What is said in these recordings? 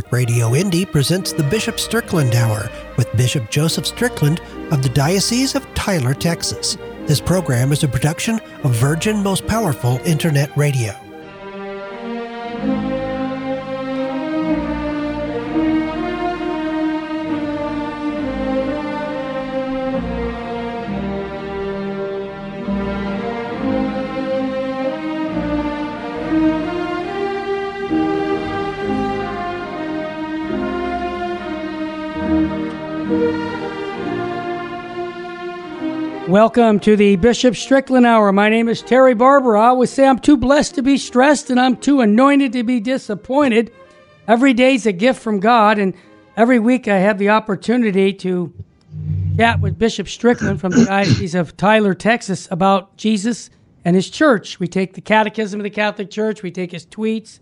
Catholic Radio Indy presents the Bishop Strickland Hour with Bishop Joseph Strickland of the Diocese of Tyler, Texas. This program is a production of Virgin Most Powerful Internet Radio. Welcome to the Bishop Strickland Hour. My name is Terry Barber. I always say I'm too blessed to be stressed and I'm too anointed to be disappointed. Every day is a gift from God, and every week I have the opportunity to chat with Bishop Strickland from the Diocese of Tyler, Texas, about Jesus and his church. We take the Catechism of the Catholic Church, we take his tweets,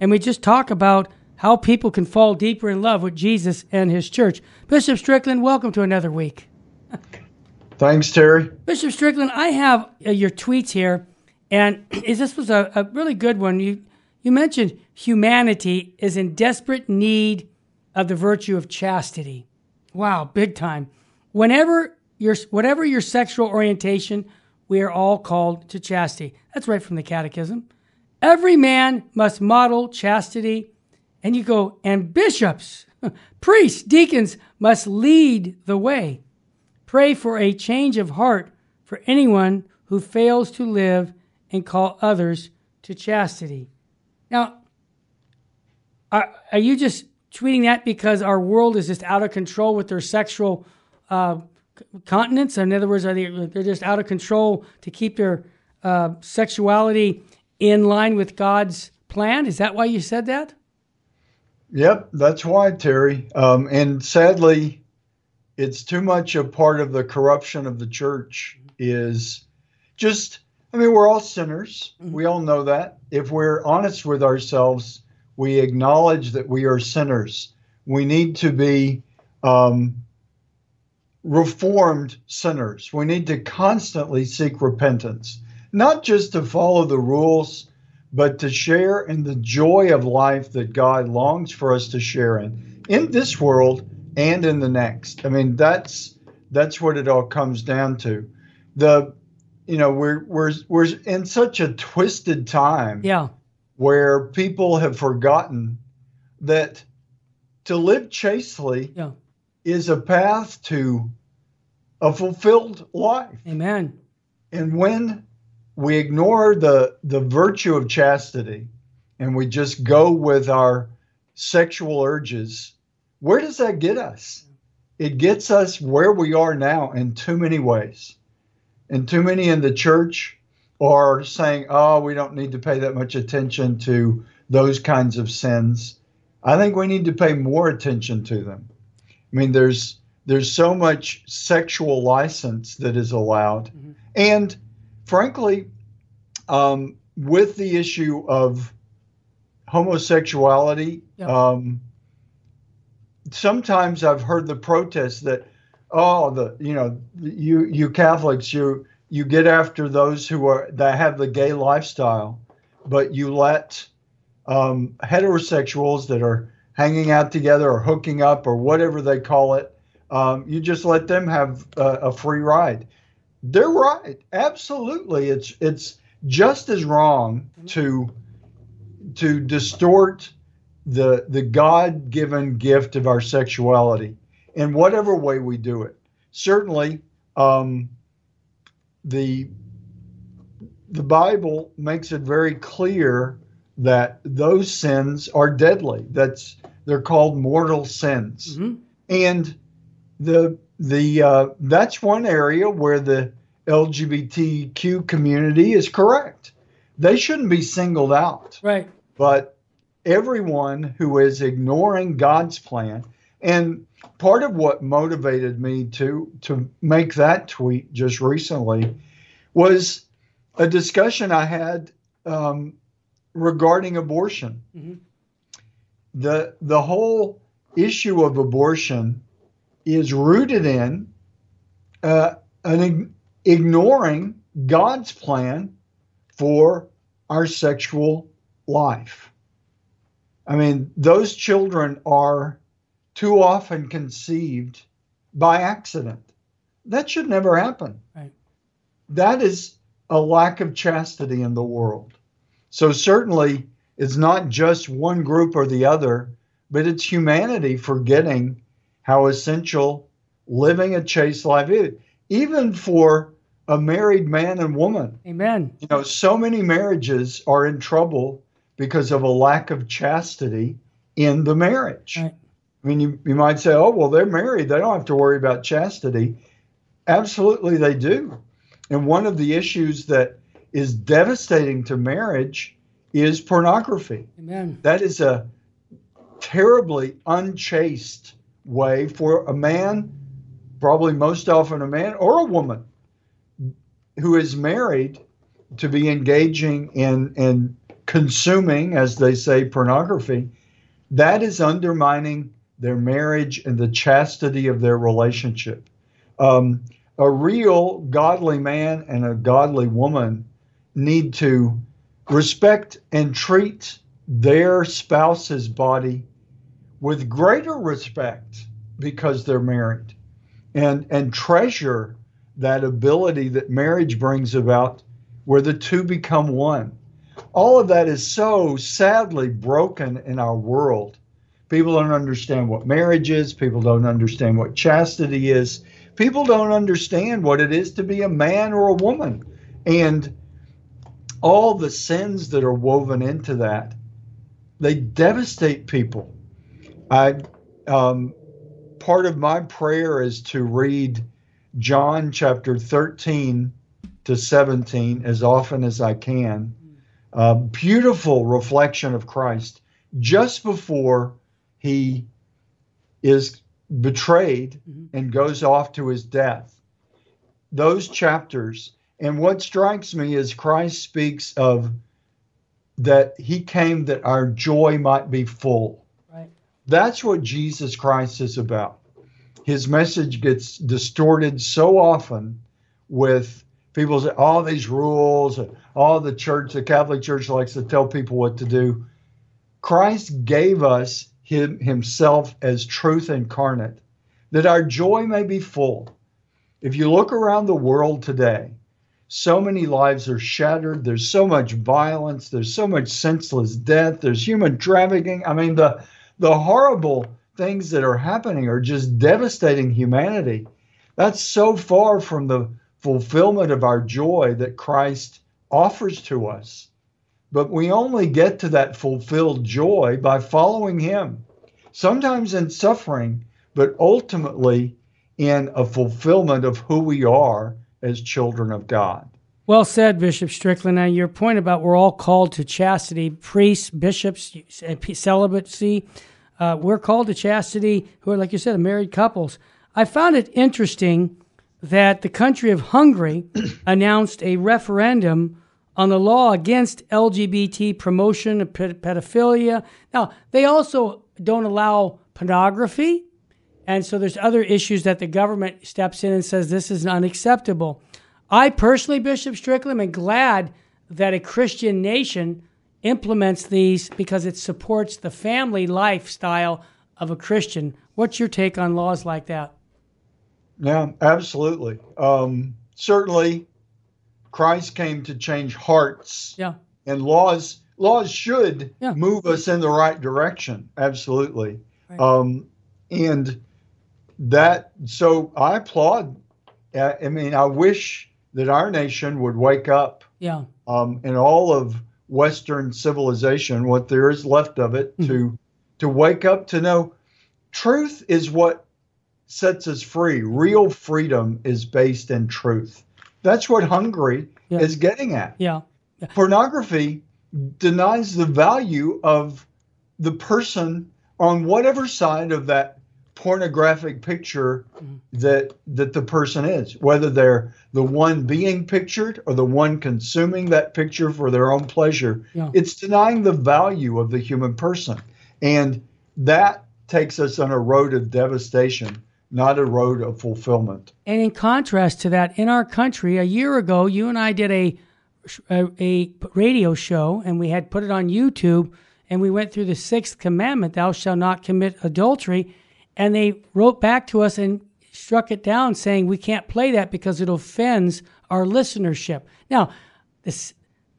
and we just talk about how people can fall deeper in love with Jesus and his church. Bishop Strickland, welcome to another week. Thanks, Terry. Bishop Strickland, I have uh, your tweets here, and this was a, a really good one. You you mentioned humanity is in desperate need of the virtue of chastity. Wow, big time. Whenever your whatever your sexual orientation, we are all called to chastity. That's right from the Catechism. Every man must model chastity, and you go, and bishops, priests, deacons must lead the way. Pray for a change of heart for anyone who fails to live and call others to chastity. Now, are, are you just tweeting that because our world is just out of control with their sexual uh, continence? In other words, are they they're just out of control to keep their uh, sexuality in line with God's plan? Is that why you said that? Yep, that's why, Terry. Um, and sadly, it's too much a part of the corruption of the church is just i mean we're all sinners. Mm-hmm. we all know that. If we're honest with ourselves we acknowledge that we are sinners. We need to be um, reformed sinners. We need to constantly seek repentance not just to follow the rules but to share in the joy of life that god longs for us to share in. In this world and in the next. I mean, that's that's what it all comes down to. The you know, we're we're we're in such a twisted time. Yeah. Where people have forgotten that to live chastely yeah. is a path to a fulfilled life. Amen. And when we ignore the the virtue of chastity and we just go with our sexual urges where does that get us? It gets us where we are now in too many ways. And too many in the church are saying, oh, we don't need to pay that much attention to those kinds of sins. I think we need to pay more attention to them. I mean, there's there's so much sexual license that is allowed, mm-hmm. and frankly, um, with the issue of homosexuality, um, sometimes I've heard the protests that, oh, the you know, you you Catholics, you you get after those who are that have the gay lifestyle, but you let um, heterosexuals that are hanging out together or hooking up or whatever they call it, um, you just let them have a, a free ride. They're right, absolutely. It's it's just as wrong to to distort the the God given gift of our sexuality in whatever way we do it. Certainly, um, the the Bible makes it very clear that those sins are deadly. That's they're called mortal sins, mm-hmm. and the the uh, that's one area where the LGBTQ community is correct. They shouldn't be singled out. Right. But everyone who is ignoring God's plan. And part of what motivated me to to make that tweet just recently was a discussion I had um, regarding abortion. Mm-hmm. The the whole issue of abortion is rooted in uh, an ignoring God's plan for our sexual life. I mean, those children are too often conceived by accident. That should never happen. Right. That is a lack of chastity in the world. So, certainly, it's not just one group or the other, but it's humanity forgetting how essential living a chaste life is, even for a married man and woman. Amen. You know, so many marriages are in trouble because of a lack of chastity in the marriage. Right. I mean, you, you might say, oh, well, they're married. They don't have to worry about chastity. Absolutely, they do. And one of the issues that is devastating to marriage is pornography. Amen. That is a terribly unchaste way for a man, probably most often a man or a woman, who is married to be engaging in, in consuming, as they say, pornography. That is undermining their marriage and the chastity of their relationship. Um, a real godly man and a godly woman need to respect and treat their spouse's body with greater respect because they're married and and treasure that ability that marriage brings about where the two become one all of that is so sadly broken in our world. People don't understand what marriage is. People don't understand what chastity is. People don't understand what it is to be a man or a woman. And all the sins that are woven into that they devastate people. I um, part of my prayer is to read john chapter 13 to 17 as often as i can a beautiful reflection of christ just before he is betrayed Mm-hmm. and goes off to his death those chapters and what strikes me is Christ speaks of that he came that our joy might be full. Right. That's what Jesus Christ is about. His message gets distorted so often with people say all these rules, all the church, the Catholic Church likes to tell people what to do. Christ gave us him, himself as truth incarnate, that our joy may be full. If you look around the world today, so many lives are shattered. There's so much violence. There's so much senseless death. There's human trafficking. I mean, the the horrible things that are happening are just devastating humanity. That's so far from the fulfillment of our joy that Christ offers to us. But we only get to that fulfilled joy by following Him, sometimes in suffering, but ultimately in a fulfillment of who we are as children of God. Well said, Bishop Strickland. Now, your point about we're all called to chastity, priests, bishops, celibacy, uh, we're called to chastity who are, like you said, married couples. I found it interesting that the country of Hungary announced a referendum on the law against LGBT promotion of pedophilia. Now, they also don't allow pornography. And so there's other issues that the government steps in and says this is unacceptable. I personally, Bishop Strickland, am glad that a Christian nation implements these because it supports the family lifestyle of a Christian. What's your take on laws like that? Yeah, absolutely. Um, certainly, Christ came to change hearts. Yeah. And laws laws should yeah. move us in the right direction. Absolutely. Right. Um, and that so I applaud. I mean, I wish that our nation would wake up. Yeah. Um, in all of Western civilization, what there is left of it, mm-hmm. to to wake up to know truth is what sets us free. Real freedom is based in truth. That's what Hungary yeah. is getting at. Yeah. yeah. Pornography denies the value of the person on whatever side of that pornographic picture mm-hmm. that that the person is whether they're the one being pictured or the one consuming that picture for their own pleasure yeah. it's denying the value of the human person and that takes us on a road of devastation not a road of fulfillment and in contrast to that in our country a year ago you and I did a a, a radio show and we had put it on YouTube and we went through the sixth commandment, thou shalt not commit adultery. And they wrote back to us and struck it down saying we can't play that because it offends our listenership. Now, this,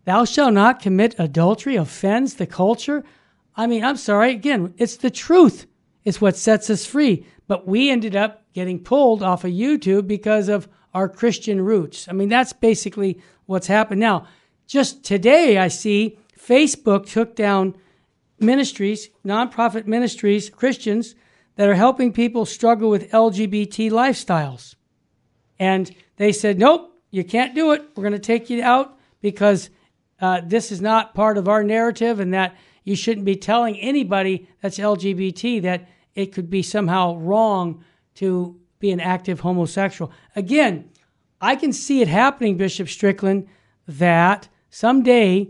thou shalt not commit adultery offends the culture. I mean, I'm sorry. Again, it's the truth. It's what sets us free. But we ended up getting pulled off of YouTube because of our Christian roots. I mean, that's basically what's happened. Now, just today, I see Facebook took down ministries, nonprofit ministries, Christians that are helping people struggle with LGBT lifestyles. And they said, nope, you can't do it. We're going to take you out because uh, this is not part of our narrative and that you shouldn't be telling anybody that's LGBT that it could be somehow wrong to be an active homosexual. Again, I can see it happening, Bishop Strickland, that someday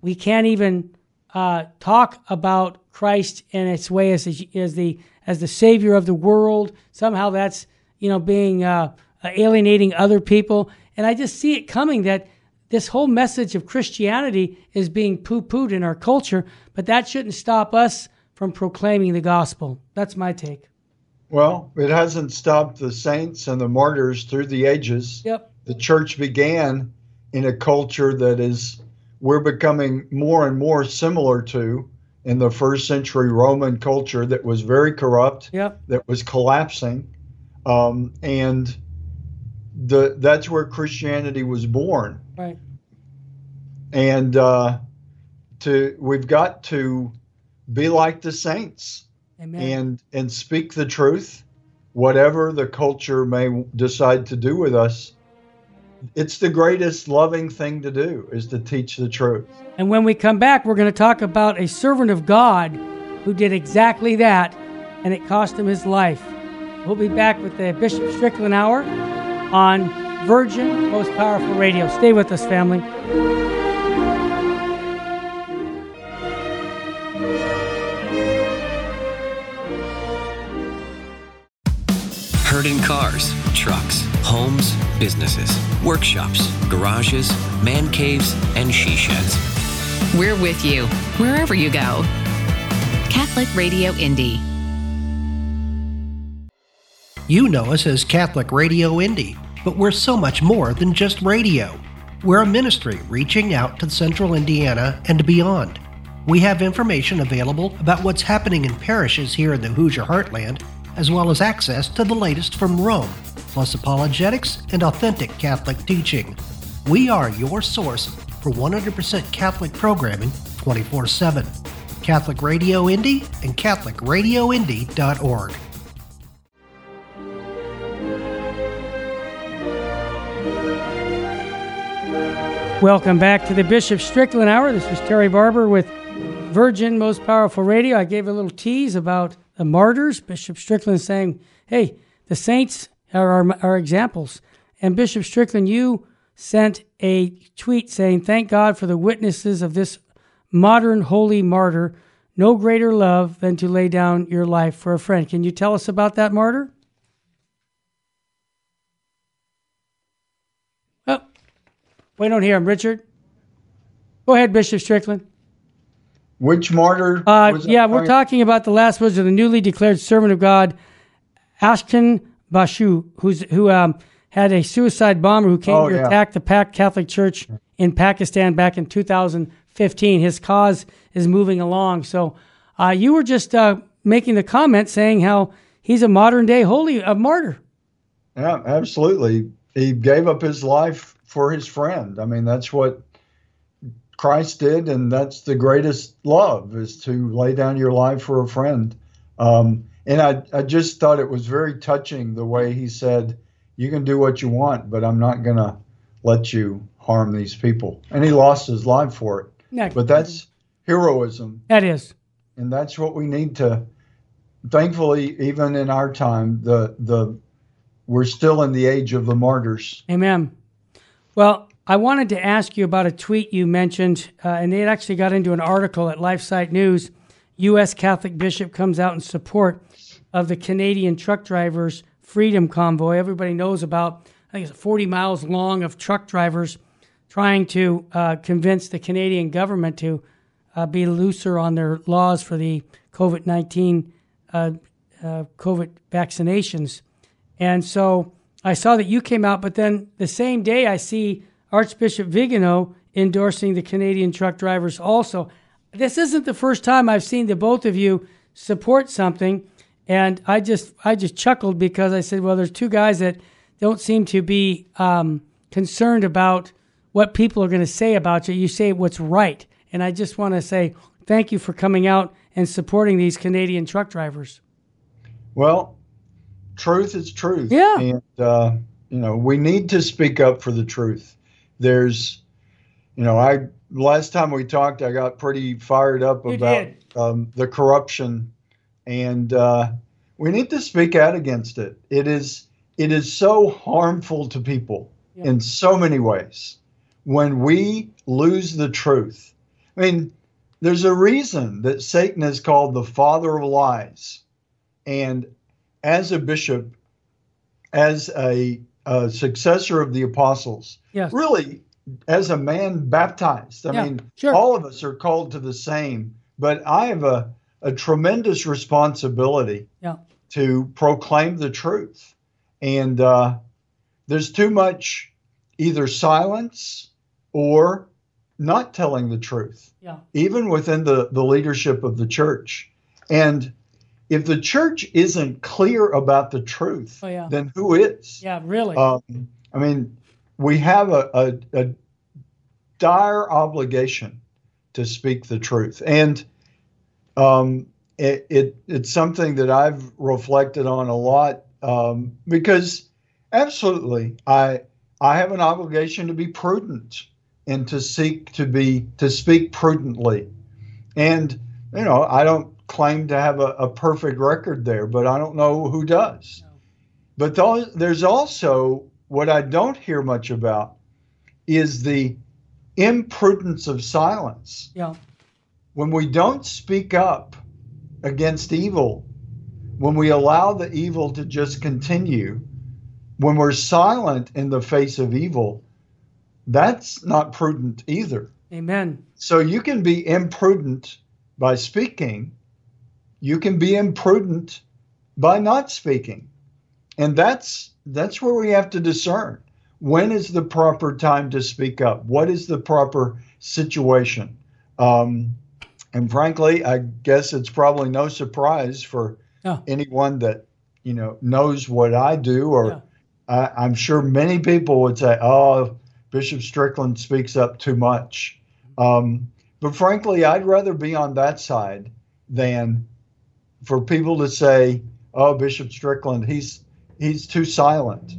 we can't even uh, talk about Christ in its way as as the as the Savior of the world. Somehow that's you know being uh, alienating other people, and I just see it coming that this whole message of Christianity is being poo-pooed in our culture, but that shouldn't stop us from proclaiming the gospel. That's my take. Well, it hasn't stopped the saints and the martyrs through the ages. Yep. The church began in a culture that is we're becoming more and more similar to in the first century Roman culture that was very corrupt, yep. that was collapsing, um, and the that's where Christianity was born. Right. And uh, to we've got to be like the saints Amen. and and speak the truth, whatever the culture may decide to do with us it's the greatest loving thing to do is to teach the truth. And when we come back, we're going to talk about a servant of God who did exactly that, and it cost him his life. We'll be back with the Bishop Strickland Hour on Virgin Most Powerful Radio. Stay with us, family. Homes, businesses, workshops, garages, man caves, and she sheds. We're with you wherever you go. Catholic Radio Indy. You know us as Catholic Radio Indy, but we're so much more than just radio. We're a ministry reaching out to central Indiana and beyond. We have information available about what's happening in parishes here in the Hoosier Heartland, as well as access to the latest from Rome plus apologetics and authentic Catholic teaching. We are your source for 100% Catholic programming 24 7. Catholic Radio Indy and CatholicRadioIndy.org. Welcome back to the Bishop Strickland Hour. This is Terry Barber with Virgin Most Powerful Radio. I gave a little tease about the martyrs. Bishop Strickland saying, hey, the saints are our, our examples. And Bishop Strickland, you sent a tweet saying, Thank God for the witnesses of this modern holy martyr. No greater love than to lay down your life for a friend. Can you tell us about that martyr? Oh, we don't hear him, Richard. Go ahead, Bishop Strickland. Which martyr? Uh, yeah, we're talking about the last words of the newly declared servant of God, Ashton Bashu, who's who um, had a suicide bomber who came oh, to yeah. attack the Pak Catholic Church in Pakistan back in 2015. His cause is moving along. So uh, you were just uh, making the comment saying how he's a modern day holy a martyr. Yeah, absolutely. He gave up his life for his friend. I mean, that's what Christ did, and that's the greatest love is to lay down your life for a friend. Um, and I, I just thought it was very touching the way he said, You can do what you want, but I'm not going to let you harm these people. And he lost his life for it. Yeah. But that's heroism. That is. And that's what we need to thankfully even in our time the the we're still in the age of the martyrs. Amen. Well, I wanted to ask you about a tweet you mentioned, uh, and it actually got into an article at LifeSite News. U.S. Catholic bishop comes out in support of the Canadian truck drivers' freedom convoy. Everybody knows about, I think it's 40 miles long of truck drivers trying to uh, convince the Canadian government to uh, be looser on their laws for the COVID 19 uh, uh, COVID vaccinations. And so I saw that you came out, but then the same day I see Archbishop Vigano endorsing the Canadian truck drivers also. This isn't the first time I've seen the both of you support something. And I just I just chuckled because I said, well, there's two guys that don't seem to be um, concerned about what people are going to say about you. You say what's right. And I just want to say thank you for coming out and supporting these Canadian truck drivers. Well, truth is truth. Yeah. And, uh, you know, we need to speak up for the truth. There's, you know, I, last time we talked, I got pretty fired up You about um, the corruption, and uh, we need to speak out against it. It is, it is so harmful to people Yeah. in so many ways when we lose the truth. I mean, there's a reason that Satan is called the father of lies. And as a bishop, as a, a successor of the apostles, Yes. really as a man baptized, I Yeah, mean, sure. all of us are called to the same, but I have a, a tremendous responsibility Yeah. to proclaim the truth. And uh, there's too much either silence or not telling the truth Yeah. even within the, the leadership of the church. And if the church isn't clear about the truth, Oh, yeah. then who is? Yeah, really. Um, I mean, we have a, a, a dire obligation to speak the truth. And um, it, it, it's something that I've reflected on a lot um, because absolutely, I, I have an obligation to be prudent and to seek to be to speak prudently. And you know, I don't claim to have a, a perfect record there, but I don't know who does. But those, there's also what I don't hear much about is the imprudence of silence. yeah. When we don't speak up against evil, when we allow the evil to just continue, when we're silent in the face of evil, that's not prudent either. Amen. So you can be imprudent by speaking, you can be imprudent by not speaking. And that's that's where we have to discern when is the proper time to speak up? What is the proper situation? Um, and frankly, I guess it's probably no surprise for Yeah. anyone that you know knows what I do, or Yeah. I, I'm sure many people would say, "Oh, Bishop Strickland speaks up too much." Um, but frankly, I'd rather be on that side than for people to say, "Oh, Bishop Strickland, he's he's too silent."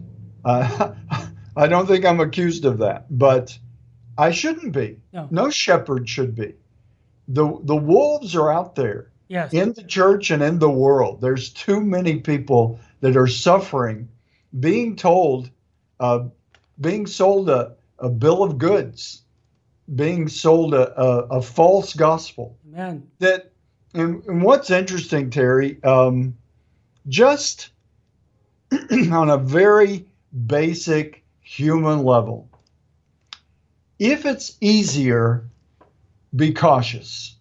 Uh, I don't think I'm accused of that, but I shouldn't be. No. shepherd should be. The The wolves are out there Yes. in the church and in the world. There's too many people that are suffering, being told, uh, being sold a, a bill of goods, being sold a, a, a false gospel. Amen. That, and, and what's interesting, Terry, um, just on a very basic human level, if it's easier, be cautious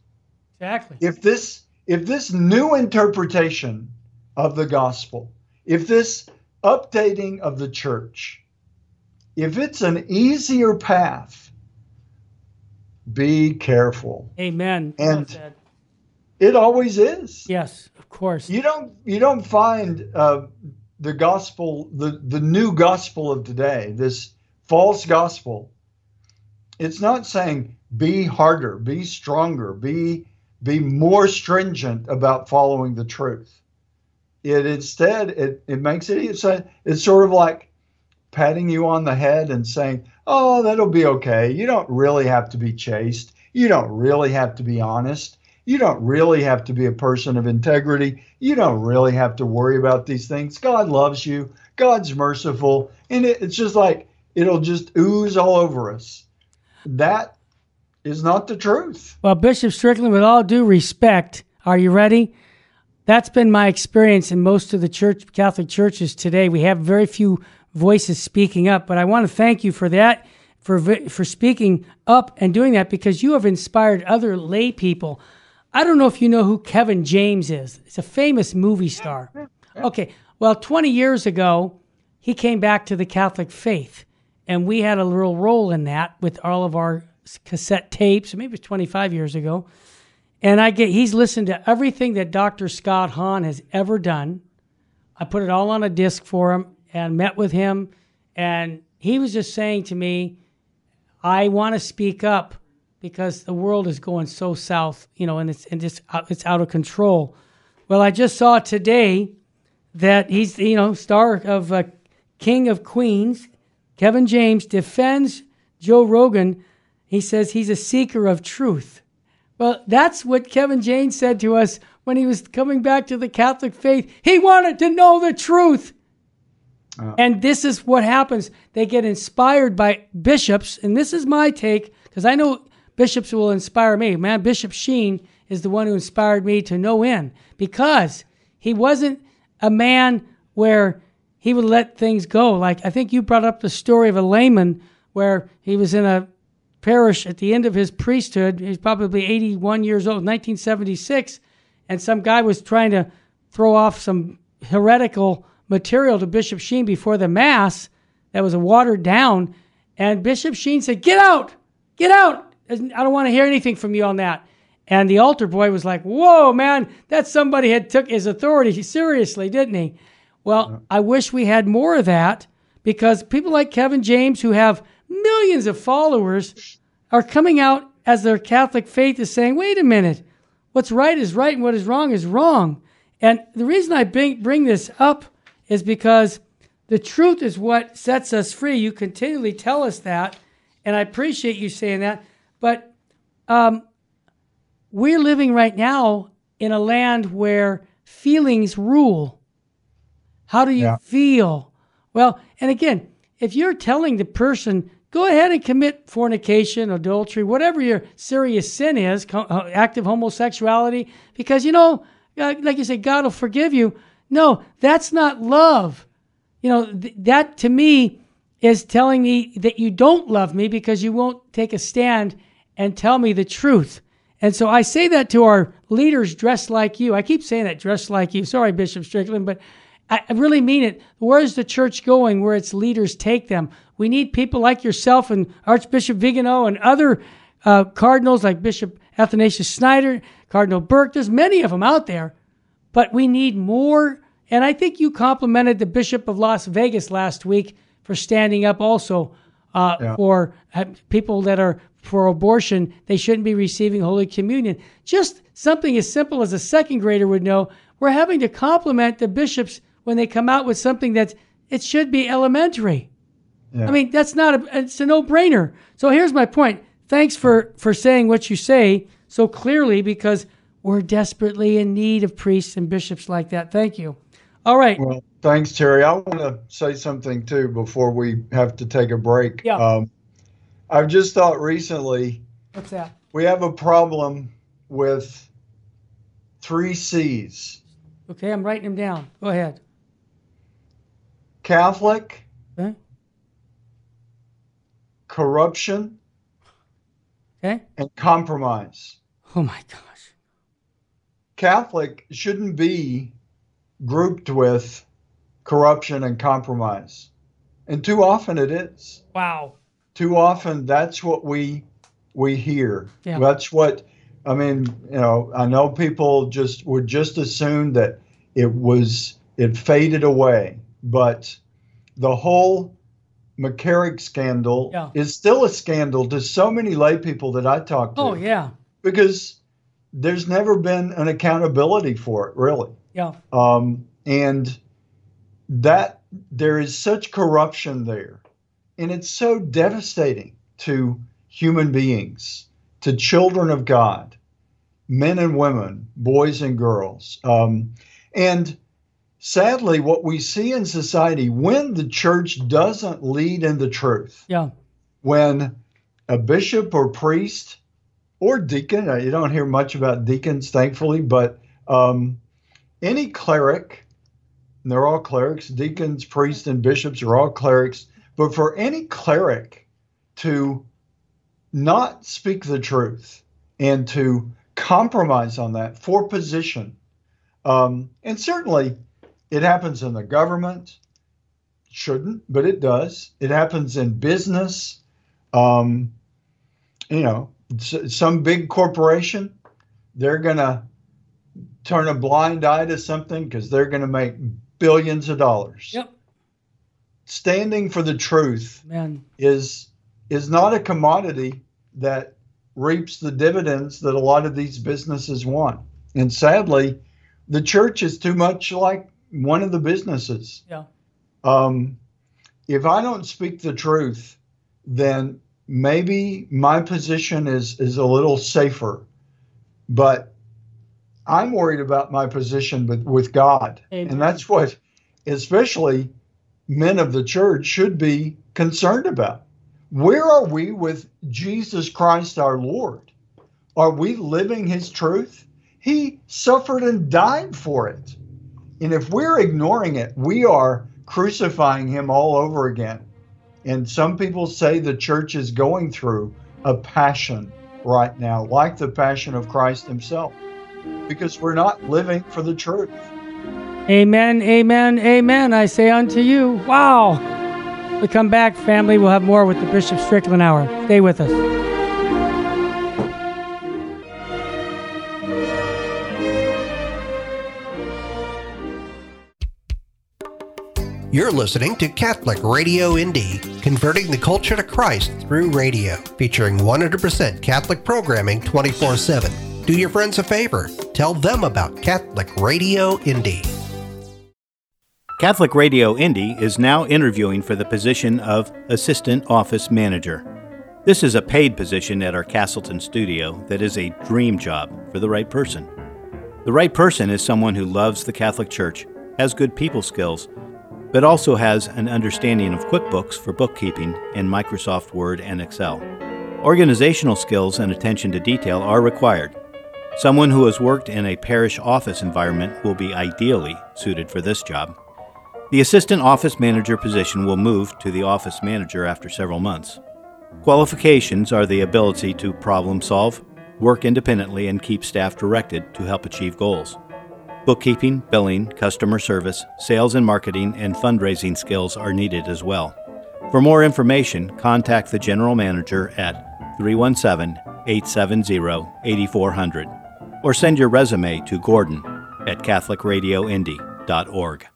Exactly. if this if this new interpretation of the gospel if this updating of the church if it's an easier path be careful Amen. And- it always is yes, of course. you don't you don't find uh, the gospel the the new gospel of today this false gospel it's not saying be harder be stronger be be more stringent about following the truth it instead it, it makes it it's, a, it's sort of like patting you on the head and saying oh that'll be okay you don't really have to be chaste you don't really have to be honest you don't really have to be a person of integrity. You don't really have to worry about these things. God loves you. God's merciful. And it, it's just like it'll just ooze all over us. That is not the truth. Well, Bishop Strickland, with all due respect, are you ready? That's been my experience in most of the church Catholic churches today. We have very few voices speaking up, but I want to thank you for that for for speaking up and doing that because you have inspired other lay people. I don't know if you know who Kevin James is. He's a famous movie star. Okay, well, 20 years ago, he came back to the Catholic faith, and we had a real role in that with all of our cassette tapes. Maybe it was 25 years ago, and I get he's listened to everything that Dr. Scott Hahn has ever done. I put it all on a disc for him and met with him, and he was just saying to me, "I want to speak up because the world is going so south, you know, and it's and just it's out of control." Well, I just saw today that he's you know star of uh, King of Queens, Kevin James defends Joe Rogan. He says he's a seeker of truth. Well, that's what Kevin James said to us when he was coming back to the Catholic faith. He wanted to know the truth. Uh, and this is what happens. They get inspired by bishops, and this is my take because I know bishops will inspire me. Man, Bishop Sheen is the one who inspired me to no end because he wasn't a man where he would let things go. Like I think you brought up the story of a layman where he was in a parish at the end of his priesthood. He's probably 81 years old, 1976, and some guy was trying to throw off some heretical material to Bishop Sheen before the mass that was watered down. And Bishop Sheen said, "Get out, get out! I don't want to hear anything from you on that." And the altar boy was like, "Whoa, man, that somebody had took his authority seriously, didn't he?" Well, I wish we had more of that because people like Kevin James, who have millions of followers, are coming out as their Catholic faith is saying, "Wait a minute, what's right is right, and what is wrong is wrong." And the reason I bring, bring this up is because the truth is what sets us free. You continually tell us that, and I appreciate you saying that. But um, we're living right now in a land where feelings rule. How do you Yeah. feel? Well, and again, if you're telling the person, go ahead and commit fornication, adultery, whatever your serious sin is, uh, active homosexuality, because you know, uh, like you say, God will forgive you. No, that's not love. You know, th- that to me is telling me that you don't love me because you won't take a stand and tell me the truth. And so I say that to our leaders dressed like you. I keep saying that dressed like you. Sorry, Bishop Strickland, but I really mean it. Where's the church going where its leaders take them? We need people like yourself and Archbishop Vigano and other uh, cardinals like Bishop Athanasius Schneider, Cardinal Burke. There's many of them out there, but we need more. And I think you complimented the Bishop of Las Vegas last week for standing up also uh, Yeah. for uh, people that are for abortion. They shouldn't be receiving Holy Communion. Just something as simple as a second grader would know. We're having to compliment the bishops when they come out with something that it should be elementary. Yeah. I mean, that's not a, it's a no-brainer. So here's my point. Thanks for, for saying what you say so clearly because we're desperately in need of priests and bishops like that. Thank you. All right. Well, thanks, Terry. I want to say something too before we have to take a break. Yeah. Um, I've just thought recently What's that? we have a problem with three C's Okay, I'm writing them down. Go ahead. Catholic, Okay. corruption, Okay. and compromise. Oh my gosh. Catholic shouldn't be grouped with corruption and compromise. And too often it is. Wow. Too often that's what we we hear. Yeah. That's what I mean, you know, I know people just would just assume that it was it faded away, but the whole McCarrick scandal Yeah. is still a scandal to so many lay people that I talk to Oh yeah. because there's never been an accountability for it, really. Yeah. Um, and that there is such corruption there, and it's so devastating to human beings, to children of God, men and women, boys and girls. Um, and sadly, what we see in society when the church doesn't lead in the truth, Yeah. when a bishop or priest or deacon, uh, you don't hear much about deacons, thankfully, but um, any cleric, and they're all clerics, deacons, priests, and bishops are all clerics, but for any cleric to not speak the truth and to compromise on that for position. Um, and certainly it happens in the government, shouldn't, but it does. It happens in business. Um, you know, some big corporation, they're going to turn a blind eye to something because they're going to make billions of dollars. Yep. Standing for the truth Man. is is not a commodity that reaps the dividends that a lot of these businesses want. And sadly, the church is too much like one of the businesses. Yeah. Um, if I don't speak the truth, then maybe my position is is a little safer. But I'm worried about my position with, with God. Amen. And that's what especially men of the church should be concerned about. Where are we with Jesus Christ our Lord? Are we living his truth? He suffered and died for it. And if we're ignoring it, we are crucifying him all over again. And some people say the church is going through a passion right now, like the passion of Christ himself, because we're not living for the truth. Amen, amen, amen. I say unto you, wow. We come back, family. We'll have more with the Bishop Strickland Hour. Stay with us. You're listening to Catholic Radio Indy, converting the culture to Christ through radio, featuring 100% Catholic programming 24 7. Do your friends a favor. Tell them about Catholic Radio Indy. Catholic Radio Indy is now interviewing for the position of Assistant Office Manager. This is a paid position at our Castleton studio that is a dream job for the right person. The right person is someone who loves the Catholic Church, has good people skills, but also has an understanding of QuickBooks for bookkeeping and Microsoft Word and Excel. Organizational skills and attention to detail are required. Someone who has worked in a parish office environment will be ideally suited for this job. The assistant office manager position will move to the office manager after several months. Qualifications are the ability to problem solve, work independently, and keep staff directed to help achieve goals. Bookkeeping, billing, customer service, sales and marketing, and fundraising skills are needed as well. For more information, contact the general manager at 317 870 8400 or send your resume to Gordon at CatholicRadioIndy.org.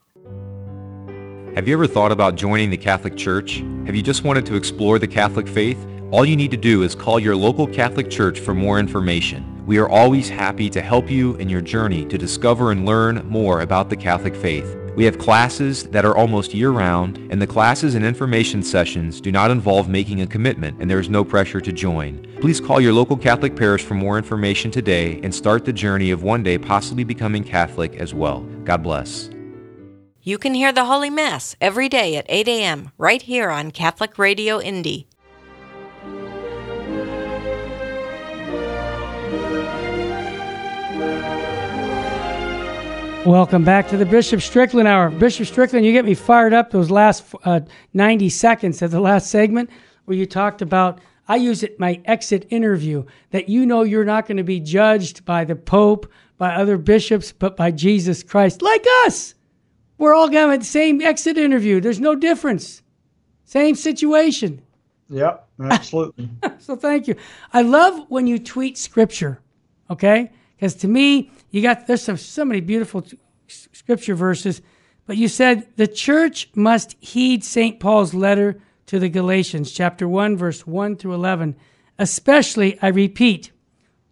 Have you ever thought about joining the Catholic Church? Have you just wanted to explore the Catholic faith? All you need to do is call your local Catholic Church for more information. We are always happy to help you in your journey to discover and learn more about the Catholic faith. We have classes that are almost year-round, and the classes and information sessions do not involve making a commitment, and there is no pressure to join. Please call your local Catholic parish for more information today and start the journey of one day possibly becoming Catholic as well. God bless. You can hear the Holy Mass every day at 8 a.m. right here on Catholic Radio Indy. Welcome back to the Bishop Strickland Hour. Bishop Strickland, you get me fired up those last uh, 90 seconds of the last segment where you talked about, I use it my exit interview, that you know you're not going to be judged by the Pope, by other bishops, but by Jesus Christ, like us. We're all going to have the same exit interview. There's no difference. Same situation. Yep, absolutely. so thank you. I love when you tweet scripture, okay? Because to me, you got there's some, so many beautiful scripture verses, but you said the church must heed St. Paul's letter to the Galatians, chapter 1, verse 1 through 11. Especially, I repeat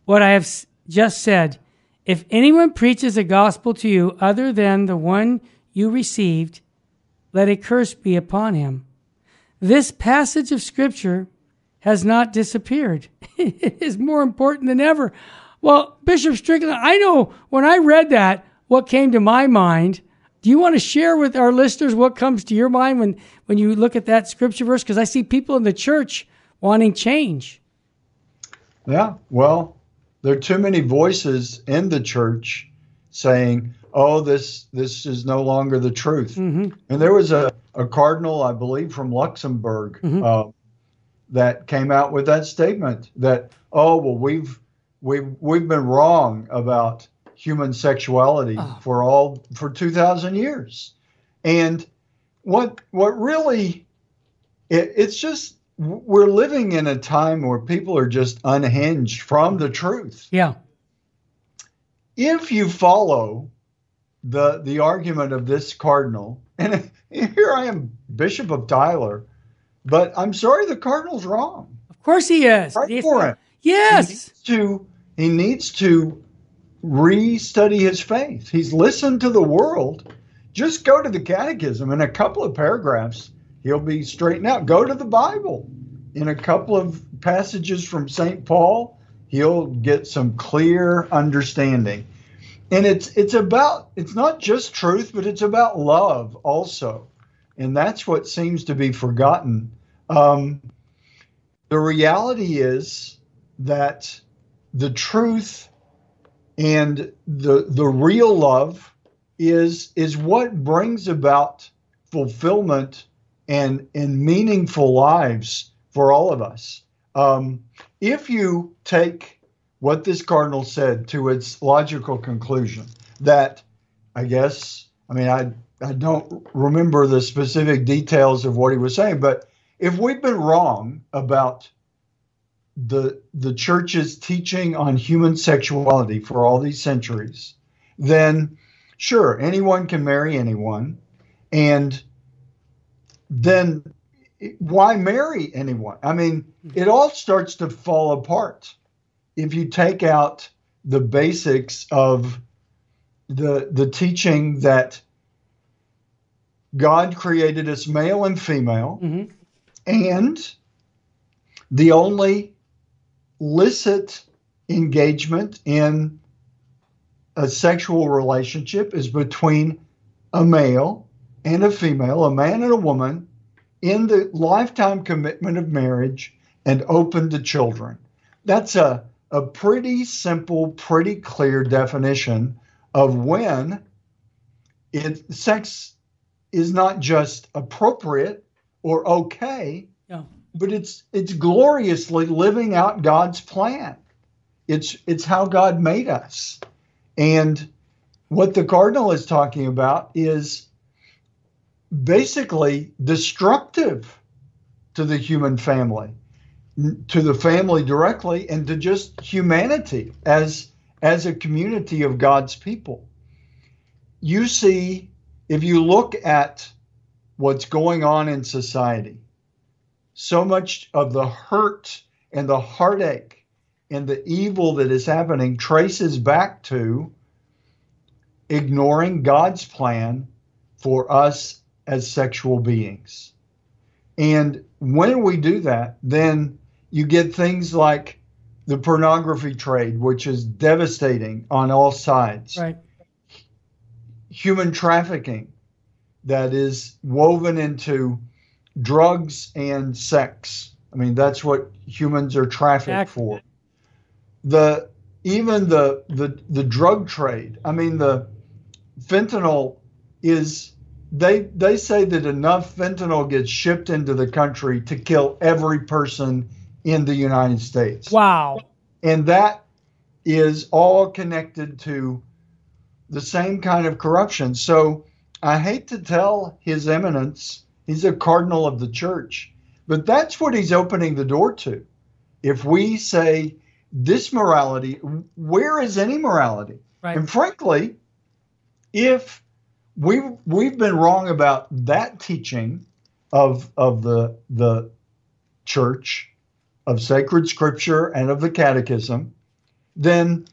what I have just said. If anyone preaches a gospel to you other than the one you received, let a curse be upon him. This passage of scripture has not disappeared. it is more important than ever. Well, Bishop Strickland, I know when I read that, what came to my mind. Do you want to share with our listeners what comes to your mind when, when you look at that scripture verse? Because I see people in the church wanting change. Yeah, well, there are too many voices in the church saying, "Oh, this this is no longer the truth." Mm-hmm. And there was a, a cardinal, I believe, from Luxembourg, Mhm. uh, that came out with that statement that oh well we've we've we've been wrong about human sexuality Oh. for all for 2000 years and what what really it, it's just we're living in a time where people are just unhinged from the truth Yeah. if you follow the the argument of this cardinal, and here I am, Bishop of Tyler, but I'm sorry, the cardinal's wrong. Of course he is. Right for him. He Yes. needs to he needs to re-study his faith. He's listened to the world. Just go to the catechism in a couple of paragraphs, he'll be straightened out. Go to the Bible. In a couple of passages from St. Paul, he'll get some clear understanding. And it's it's about it's not just truth, but it's about love also. And that's what seems to be forgotten. Um, the reality is that the truth and the the real love is is what brings about fulfillment and and meaningful lives for all of us. Um, if you take what this cardinal said to its logical conclusion, that I guess I mean I I don't remember the specific details of what he was saying, but if we've been wrong about the the church's teaching on human sexuality for all these centuries, then sure, anyone can marry anyone, and then why marry anyone? I mean, it all starts to fall apart if you take out the basics of the the teaching that God created us male and female, Mhm. and the only licit engagement in a sexual relationship is between a male and a female, a man and a woman, in the lifetime commitment of marriage and open to children. That's a, a pretty simple, pretty clear definition of when it, sex is not just appropriate or okay. But it's it's gloriously living out God's plan. It's it's how God made us. And what the cardinal is talking about is basically destructive to the human family, to the family directly and to just humanity as as a community of God's people. You see if you look at what's going on in society, so much of the hurt and the heartache and the evil that is happening traces back to ignoring God's plan for us as sexual beings. And when we do that, then you get things like the pornography trade, which is devastating on all sides Right. human trafficking that is woven into drugs and sex. I mean, that's what humans are trafficked for. The even the the the drug trade. I mean, the fentanyl is they they say that enough fentanyl gets shipped into the country to kill every person in the United States Wow. and that is all connected to the same kind of corruption. So I hate to tell His Eminence, he's a cardinal of the church, but that's what he's opening the door to. If we say this morality, where is any morality? Right. And frankly, if we've we've been wrong about that teaching of of the the church of sacred scripture and of the catechism, then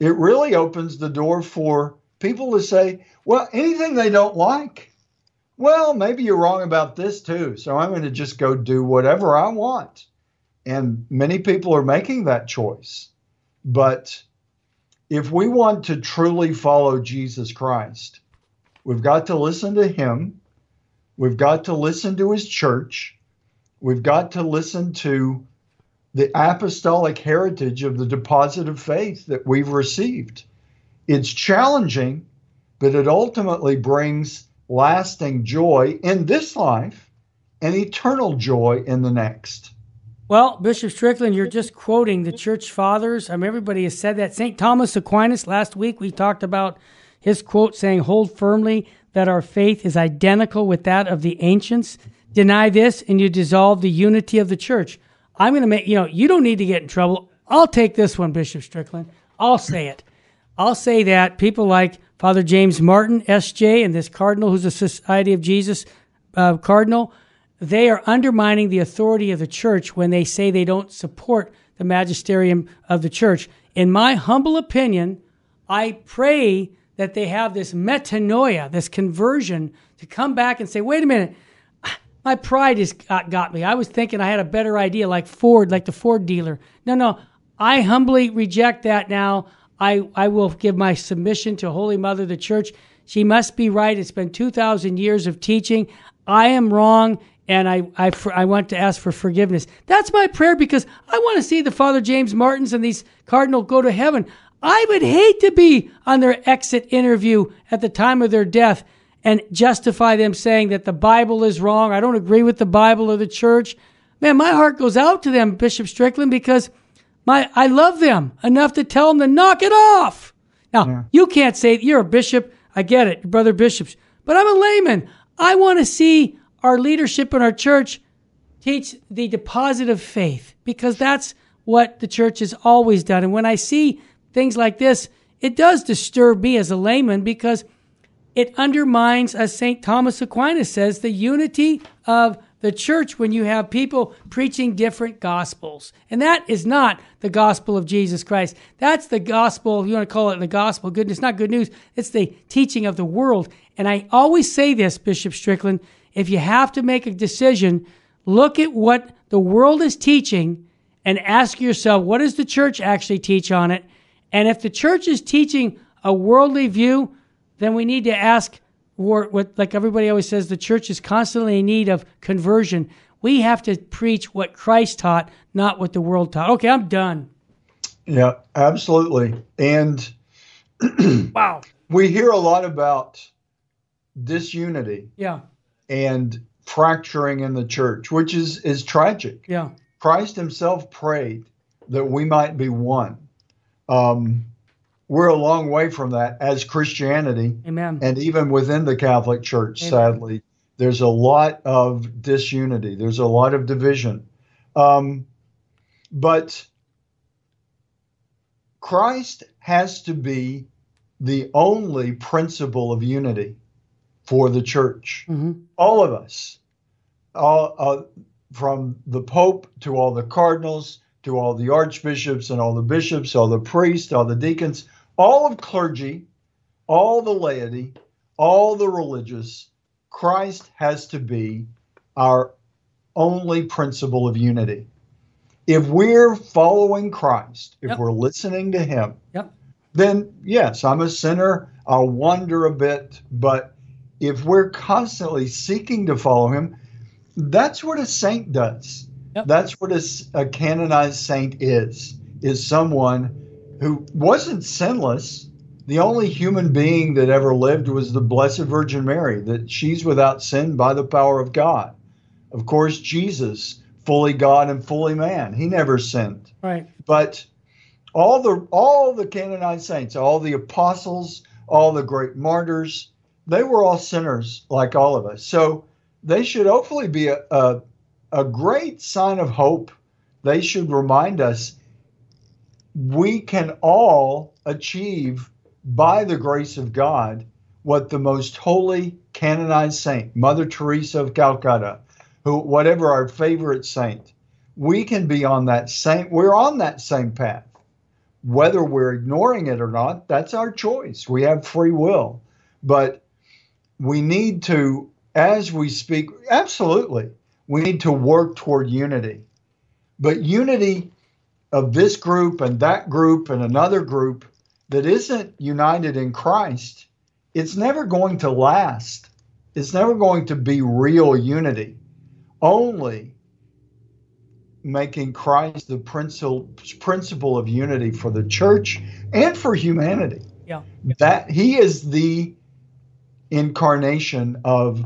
it really opens the door for people to say, well, anything they don't like, well, maybe you're wrong about this too. So I'm going to just go do whatever I want. And many people are making that choice. But if we want to truly follow Jesus Christ, we've got to listen to him. We've got to listen to his church. We've got to listen to the apostolic heritage of the deposit of faith that we've received. It's challenging, but it ultimately brings lasting joy in this life and eternal joy in the next. Well, Bishop Strickland, you're just quoting the church fathers. I mean, everybody has said that. St. Thomas Aquinas, last week we talked about his quote saying, Hold firmly that our faith is identical with that of the ancients. Deny this and you dissolve the unity of the church. I'm going to make, you know, you don't need to get in trouble. I'll take this one, Bishop Strickland. I'll say it. I'll say that people like Father James Martin, SJ, and this cardinal who's a Society of Jesus uh, cardinal, they are undermining the authority of the church when they say they don't support the magisterium of the church. In my humble opinion, I pray that they have this metanoia, this conversion to come back and say, wait a minute, my pride has got, got me. I was thinking I had a better idea, like Ford, like the Ford dealer. No, no, I humbly reject that now. I, I will give my submission to Holy Mother, the Church. She must be right. It's been 2,000 years of teaching. I am wrong, and I, I, I want to ask for forgiveness. That's my prayer because I want to see the Father James Martins and these cardinals go to heaven. I would hate to be on their exit interview at the time of their death and justify them saying that the Bible is wrong. I don't agree with the Bible or the church. Man, my heart goes out to them, Bishop Strickland, because my I love them enough to tell them to knock it off. Now, yeah. you can't say you're a bishop. I get it, brother bishops, but I'm a layman. I want to see our leadership in our church teach the deposit of faith because that's what the church has always done. And when I see things like this, it does disturb me as a layman because it undermines, as St. Thomas Aquinas says, the unity of the church when you have people preaching different gospels. And that is not the gospel of Jesus Christ. That's the gospel, you want to call it the gospel, good, it's not good news. It's the teaching of the world. And I always say this, Bishop Strickland, if you have to make a decision, look at what the world is teaching and ask yourself, what does the church actually teach on it? And if the church is teaching a worldly view, then we need to ask, what, like everybody always says, the church is constantly in need of conversion. We have to preach what Christ taught, not what the world taught. Okay, I'm done. Yeah, absolutely. And wow, we hear a lot about disunity. Yeah. And fracturing in the church, which is is tragic. Yeah. Christ himself prayed that we might be one. Um, we're a long way from that as Christianity. Amen. And even within the Catholic Church, Amen. sadly, there's a lot of disunity, there's a lot of division. Um, but Christ has to be the only principle of unity for the church. Mm-hmm. All of us, all, uh, from the Pope to all the cardinals, to all the archbishops and all the bishops, all the priests, all the deacons, all of clergy, all the laity, all the religious, Christ has to be our only principle of unity. If we're following Christ, if yep. we're listening to Him, yep. then yes, I'm a sinner. I'll wander a bit. But if we're constantly seeking to follow Him, that's what a saint does. Yep. That's what a, a canonized saint is, is someone who wasn't sinless. The only human being that ever lived was the Blessed Virgin Mary, that she's without sin by the power of God. Of course, Jesus, fully God and fully man, he never sinned. Right. But all the all the canonized saints, all the apostles, all the great martyrs, they were all sinners like all of us. So they should hopefully be a, a, a great sign of hope. They should remind us we can all achieve by the grace of God what the most holy canonized saint, Mother Teresa of Calcutta, who whatever our favorite saint, we can be on that same we're on that same path. Whether we're ignoring it or not, that's our choice. We have free will. But we need to as we speak absolutely, we need to work toward unity. But unity of this group and that group and another group that isn't united in Christ, it's never going to last. It's never going to be real unity. Only making Christ the principle principle of unity for the church and for humanity. Yeah. That he is the incarnation of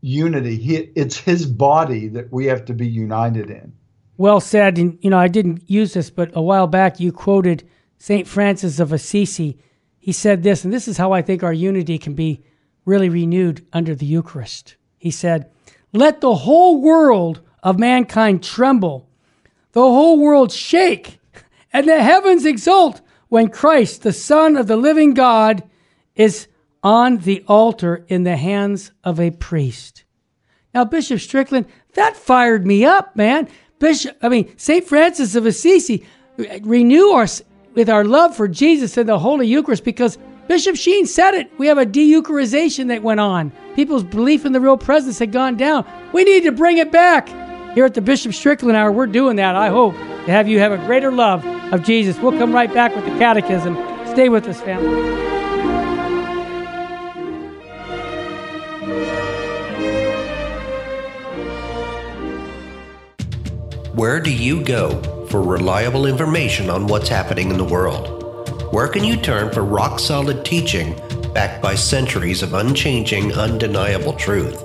unity. He, it's his body that we have to be united in. Well said. And, you know, I didn't use this, but a while back you quoted St. Francis of Assisi. He said this, and this is how I think our unity can be really renewed under the Eucharist. He said, Let the whole world of mankind tremble, the whole world shake, and the heavens exult when Christ, the Son of the living God, is on the altar in the hands of a priest. Now, Bishop Strickland, that fired me up, man. Bishop, I mean, St. Francis of Assisi, renew us with our love for Jesus and the Holy Eucharist because Bishop Sheen said it. We have a de Eucharization that went on. People's belief in the real presence had gone down. We need to bring it back. Here at the Bishop Strickland Hour, we're doing that. I hope to have you have a greater love of Jesus. We'll come right back with the catechism. Stay with us, family. Where do you go for reliable information on what's happening in the world? Where can you turn for rock solid teaching backed by centuries of unchanging, undeniable truth?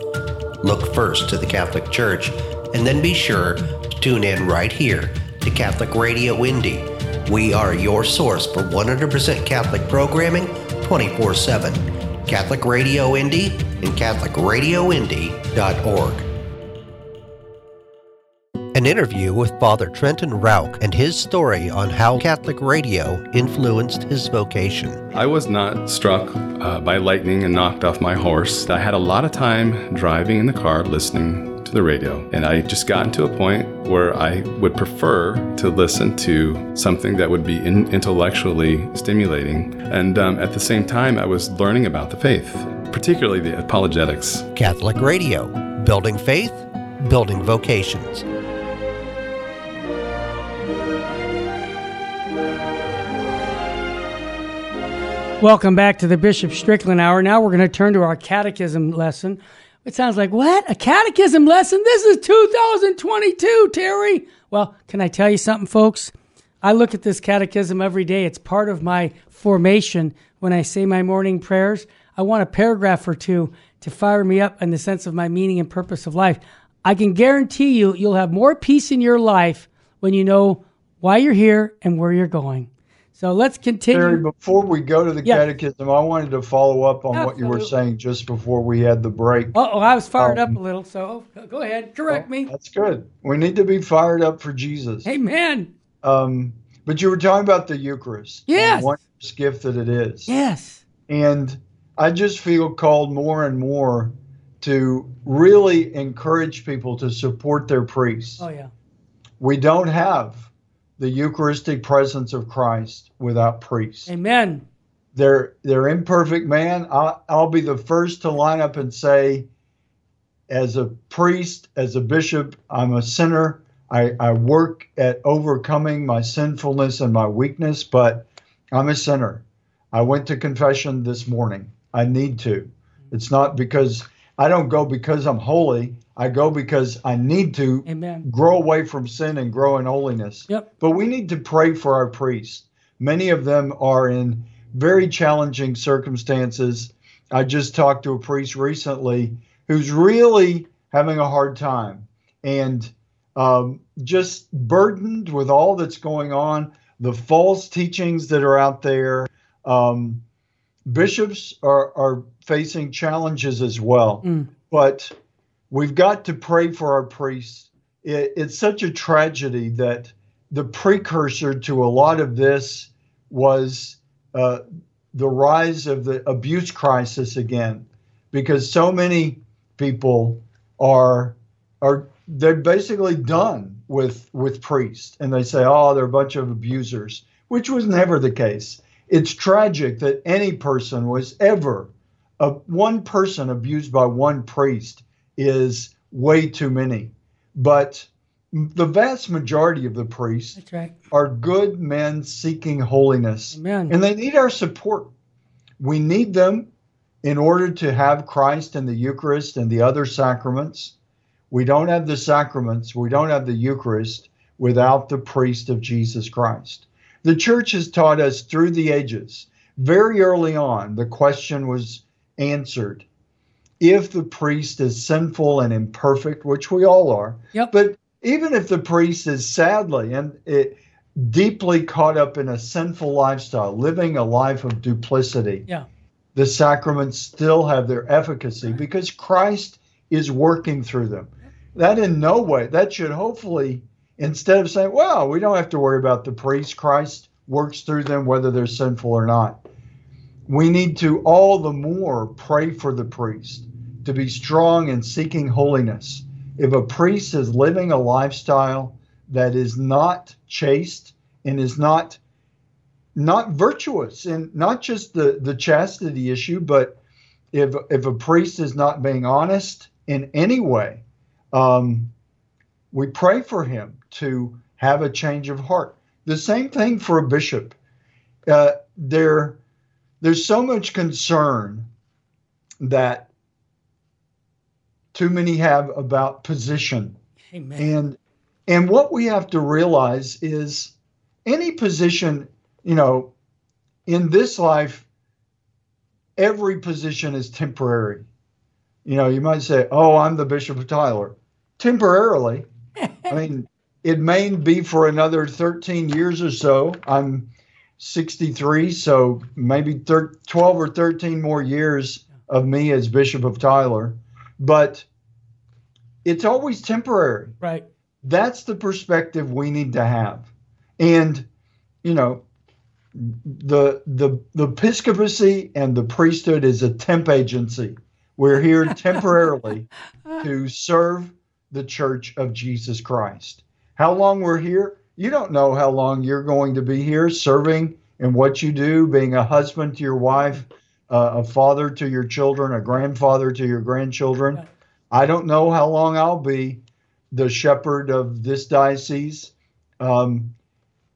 Look first to the Catholic Church and then be sure to tune in right here to Catholic Radio Indy. We are your source for 100% Catholic programming 24 7. Catholic Radio Indy and CatholicRadioIndy.org. An interview with Father Trenton Rauch and his story on how Catholic radio influenced his vocation. I was not struck uh, by lightning and knocked off my horse. I had a lot of time driving in the car listening to the radio, and I just gotten to a point where I would prefer to listen to something that would be in- intellectually stimulating. And um, at the same time, I was learning about the faith, particularly the apologetics. Catholic radio, building faith, building vocations. Welcome back to the Bishop Strickland Hour. Now we're going to turn to our catechism lesson. It sounds like, what? A catechism lesson? This is 2022, Terry. Well, can I tell you something, folks? I look at this catechism every day. It's part of my formation when I say my morning prayers. I want a paragraph or two to fire me up in the sense of my meaning and purpose of life. I can guarantee you, you'll have more peace in your life when you know why you're here and where you're going. So let's continue. Terry, before we go to the yeah. catechism, I wanted to follow up on Absolutely. what you were saying just before we had the break. Oh, I was fired um, up a little, so go ahead, correct well, me. That's good. We need to be fired up for Jesus. Amen. Um, but you were talking about the Eucharist. Yes. The wondrous gift that it is. Yes. And I just feel called more and more to really encourage people to support their priests. Oh, yeah. We don't have the Eucharistic presence of Christ without priests. Amen. They're they're imperfect man. I'll, I'll be the first to line up and say, as a priest, as a bishop, I'm a sinner. I, I work at overcoming my sinfulness and my weakness, but I'm a sinner. I went to confession this morning. I need to. It's not because I don't go because I'm holy. I go because I need to Amen. grow away from sin and grow in holiness. Yep. But we need to pray for our priests. Many of them are in very challenging circumstances. I just talked to a priest recently who's really having a hard time and um, just burdened with all that's going on, the false teachings that are out there. Um, bishops are, are facing challenges as well. Mm. But we've got to pray for our priests. It, it's such a tragedy that the precursor to a lot of this was uh, the rise of the abuse crisis again, because so many people are are they're basically done with with priests, and they say, "Oh, they're a bunch of abusers," which was never the case. It's tragic that any person was ever a one person abused by one priest is way too many. But the vast majority of the priests right. are good men seeking holiness. Amen. And they need our support. We need them in order to have Christ in the Eucharist and the other sacraments. We don't have the sacraments, we don't have the Eucharist without the priest of Jesus Christ. The church has taught us through the ages, very early on, the question was answered if the priest is sinful and imperfect, which we all are. Yep. But even if the priest is sadly and it, deeply caught up in a sinful lifestyle, living a life of duplicity, Yeah. the sacraments still have their efficacy because Christ is working through them. That in no way, that should hopefully, instead of saying, well, we don't have to worry about the priest, Christ works through them whether they're sinful or not. We need to all the more pray for the priest to be strong in seeking holiness. If a priest is living a lifestyle that is not chaste and is not not virtuous and not just the the chastity issue but if if a priest is not being honest in any way um, we pray for him to have a change of heart the same thing for a bishop uh, there there's so much concern that too many have about position Amen. and and what we have to realize is any position, you know, in this life, every position is temporary. You know, you might say, "Oh, I'm the Bishop of Tyler." Temporarily, I mean, it may be for another 13 years or so. I'm 63, so maybe thir- 12 or 13 more years of me as Bishop of Tyler, but it's always temporary Right. that's the perspective we need to have and you know the the the episcopacy and the priesthood is a temp agency we're here temporarily to serve the church of jesus christ how long we're here you don't know how long you're going to be here serving in what you do being a husband to your wife uh, a father to your children a grandfather to your grandchildren i don't know how long i'll be the shepherd of this diocese. Um,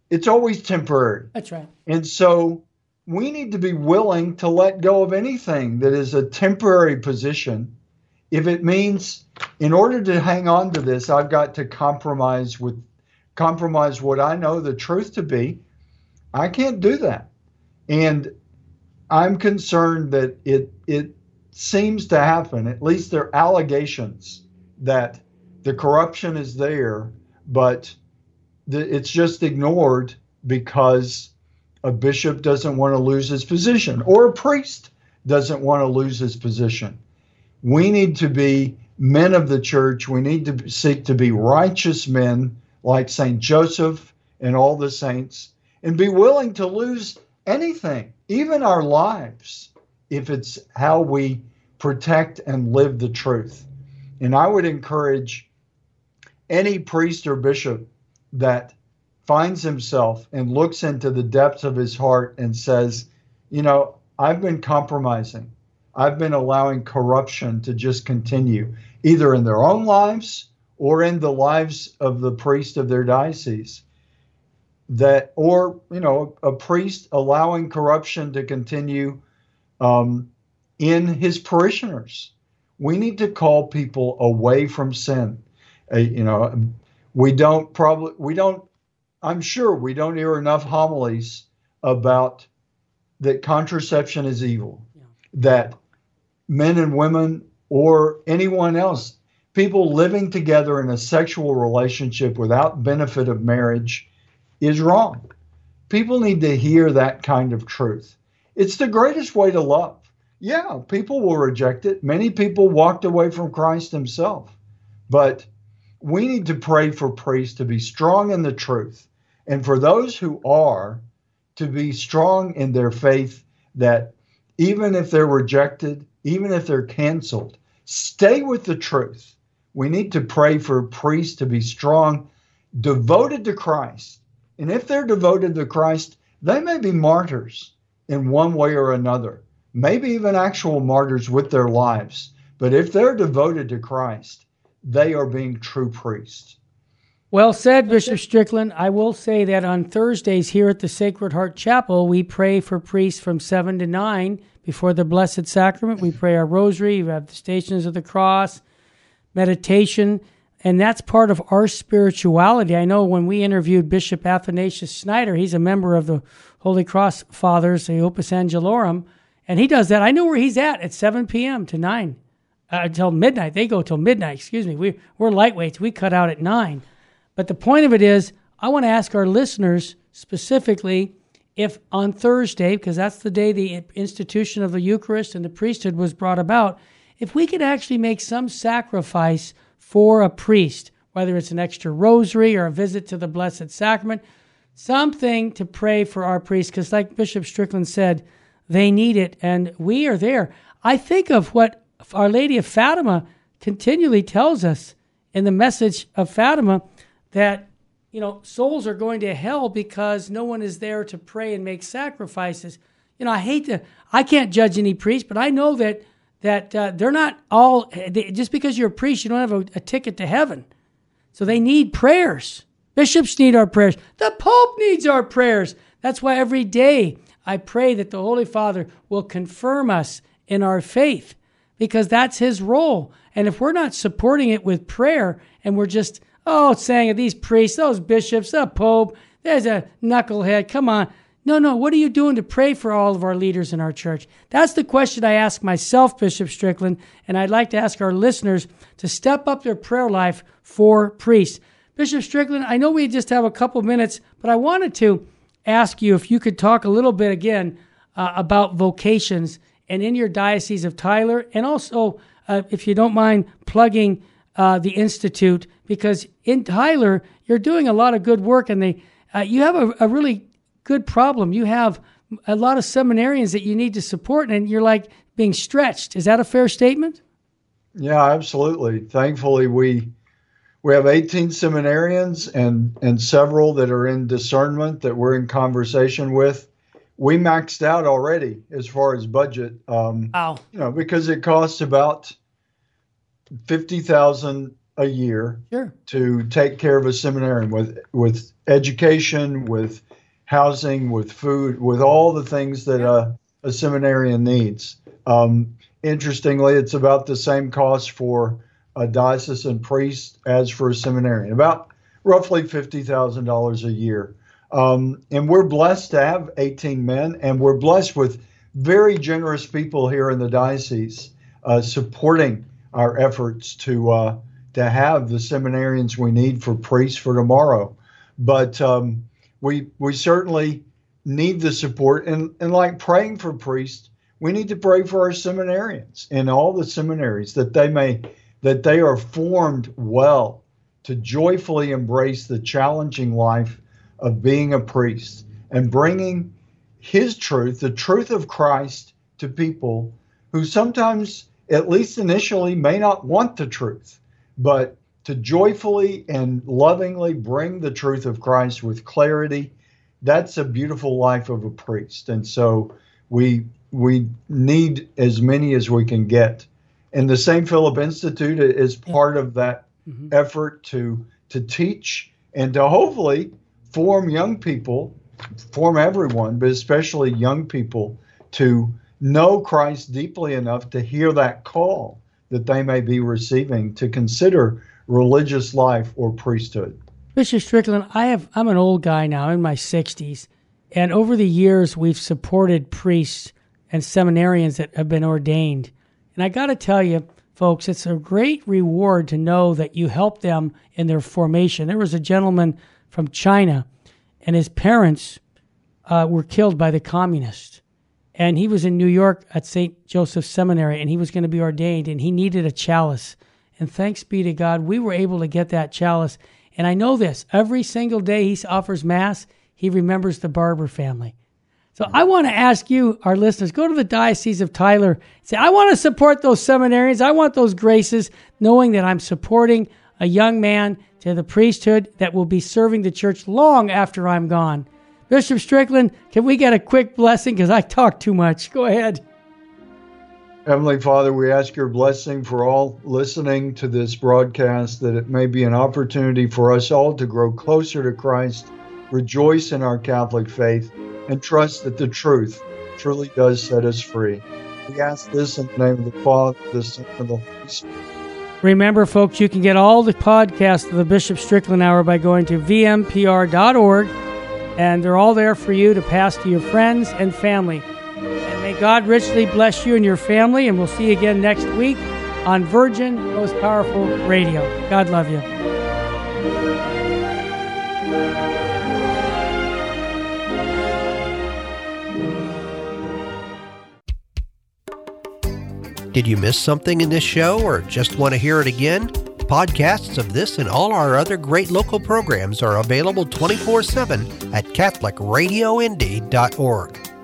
it's always temporary. That's right. And so we need to be willing to let go of anything that is a temporary position. If it means, in order to hang on to this, I've got to compromise with compromise what I know the truth to be. I can't do that. And I'm concerned that it it seems to happen, at least there are allegations that the corruption is there, but the, it's just ignored because a bishop doesn't want to lose his position or a priest doesn't want to lose his position. We need to be men of the church. We need to seek to be righteous men like St. Joseph and all the saints and be willing to lose anything, even our lives, if it's how we protect and live the truth. And I would encourage any priest or bishop that finds himself and looks into the depths of his heart and says, you know, I've been compromising. I've been allowing corruption to just continue, either in their own lives or in the lives of the priest of their diocese. That, or, you know, a priest allowing corruption to continue um, in his parishioners. We need to call people away from sin. Uh, you know, we don't probably, we don't, I'm sure we don't hear enough homilies about that contraception is evil, that men and women or anyone else, people living together in a sexual relationship without benefit of marriage is wrong. People need to hear that kind of truth. It's the greatest way to love. Yeah, people will reject it. Many people walked away from Christ himself. But we need to pray for priests to be strong in the truth and for those who are to be strong in their faith that even if they're rejected, even if they're canceled, stay with the truth. We need to pray for priests to be strong, devoted to Christ. And if they're devoted to Christ, they may be martyrs in one way or another, maybe even actual martyrs with their lives. But if they're devoted to Christ, they are being true priests. Well said, Bishop Strickland. I will say that on Thursdays here at the Sacred Heart Chapel, we pray for priests from 7 to 9 before the Blessed Sacrament. We pray our rosary, we have the Stations of the Cross, meditation, and that's part of our spirituality. I know when we interviewed Bishop Athanasius Schneider, he's a member of the Holy Cross Fathers, the Opus Angelorum, and he does that. I know where he's at at 7 p.m. to 9 uh, until midnight. They go till midnight. Excuse me. We we're lightweights. We cut out at nine. But the point of it is, I want to ask our listeners specifically if on Thursday, because that's the day the institution of the Eucharist and the priesthood was brought about, if we could actually make some sacrifice for a priest, whether it's an extra rosary or a visit to the Blessed Sacrament, something to pray for our priests, because like Bishop Strickland said, they need it, and we are there. I think of what Our Lady of Fatima continually tells us in the message of Fatima that you know souls are going to hell because no one is there to pray and make sacrifices. You know, I hate to, I can't judge any priest, but I know that that uh, they're not all they, just because you're a priest, you don't have a, a ticket to heaven. So they need prayers. Bishops need our prayers. The Pope needs our prayers. That's why every day I pray that the Holy Father will confirm us in our faith because that's his role. And if we're not supporting it with prayer and we're just, oh, saying of these priests, those bishops, the Pope, there's a knucklehead, come on. No, no, what are you doing to pray for all of our leaders in our church? That's the question I ask myself, Bishop Strickland, and I'd like to ask our listeners to step up their prayer life for priests. Bishop Strickland, I know we just have a couple minutes, but I wanted to ask you if you could talk a little bit again uh, about vocations and in your diocese of Tyler, and also uh, if you don't mind plugging uh, the institute because in Tyler you're doing a lot of good work, and they uh, you have a, a really good problem. You have a lot of seminarians that you need to support, and you're like being stretched. Is that a fair statement? Yeah, absolutely. Thankfully, we we have 18 seminarians and and several that are in discernment that we're in conversation with. We maxed out already as far as budget. Um, wow. You know, because it costs about fifty thousand a year sure. to take care of a seminarian with with education, with housing, with food, with all the things that a, a seminarian needs. Um, interestingly, it's about the same cost for a diocesan priest as for a seminarian, about roughly $50,000 a year. Um, and we're blessed to have 18 men, and we're blessed with very generous people here in the diocese uh, supporting our efforts to uh, to have the seminarians we need for priests for tomorrow. But um, we we certainly need the support, and and like praying for priests, we need to pray for our seminarians in all the seminaries that they may that they are formed well to joyfully embrace the challenging life of being a priest and bringing his truth, the truth of Christ, to people who sometimes, at least initially, may not want the truth, but to joyfully and lovingly bring the truth of Christ with clarity. That's a beautiful life of a priest. And so we we need as many as we can get and the St. Philip Institute is part of that mm-hmm. effort to to teach and to hopefully form young people, form everyone, but especially young people to know Christ deeply enough to hear that call that they may be receiving to consider religious life or priesthood. Mr. Strickland, I have I'm an old guy now in my 60s, and over the years we've supported priests and seminarians that have been ordained and I got to tell you, folks, it's a great reward to know that you helped them in their formation. There was a gentleman from China, and his parents uh, were killed by the communists. And he was in New York at St. Joseph Seminary, and he was going to be ordained, and he needed a chalice. And thanks be to God, we were able to get that chalice. And I know this every single day he offers Mass, he remembers the Barber family. So I want to ask you, our listeners, go to the Diocese of Tyler. Say, I want to support those seminarians. I want those graces, knowing that I'm supporting a young man to the priesthood that will be serving the church long after I'm gone. Bishop Strickland, can we get a quick blessing? Because I talk too much. Go ahead. Heavenly Father, we ask your blessing for all listening to this broadcast, that it may be an opportunity for us all to grow closer to Christ, rejoice in our Catholic faith and trust that the truth truly does set us free. We ask this in the name of the Father, the Son, and the Holy Spirit. Remember, folks, you can get all the podcasts of the Bishop Strickland Hour by going to vmpr.org, and they're all there for you to pass to your friends and family. And may God richly bless you and your family, and we'll see you again next week on Virgin Most Powerful Radio. God love you. Did you miss something in this show or just want to hear it again? Podcasts of this and all our other great local programs are available 24 7 at CatholicRadioIndy.org.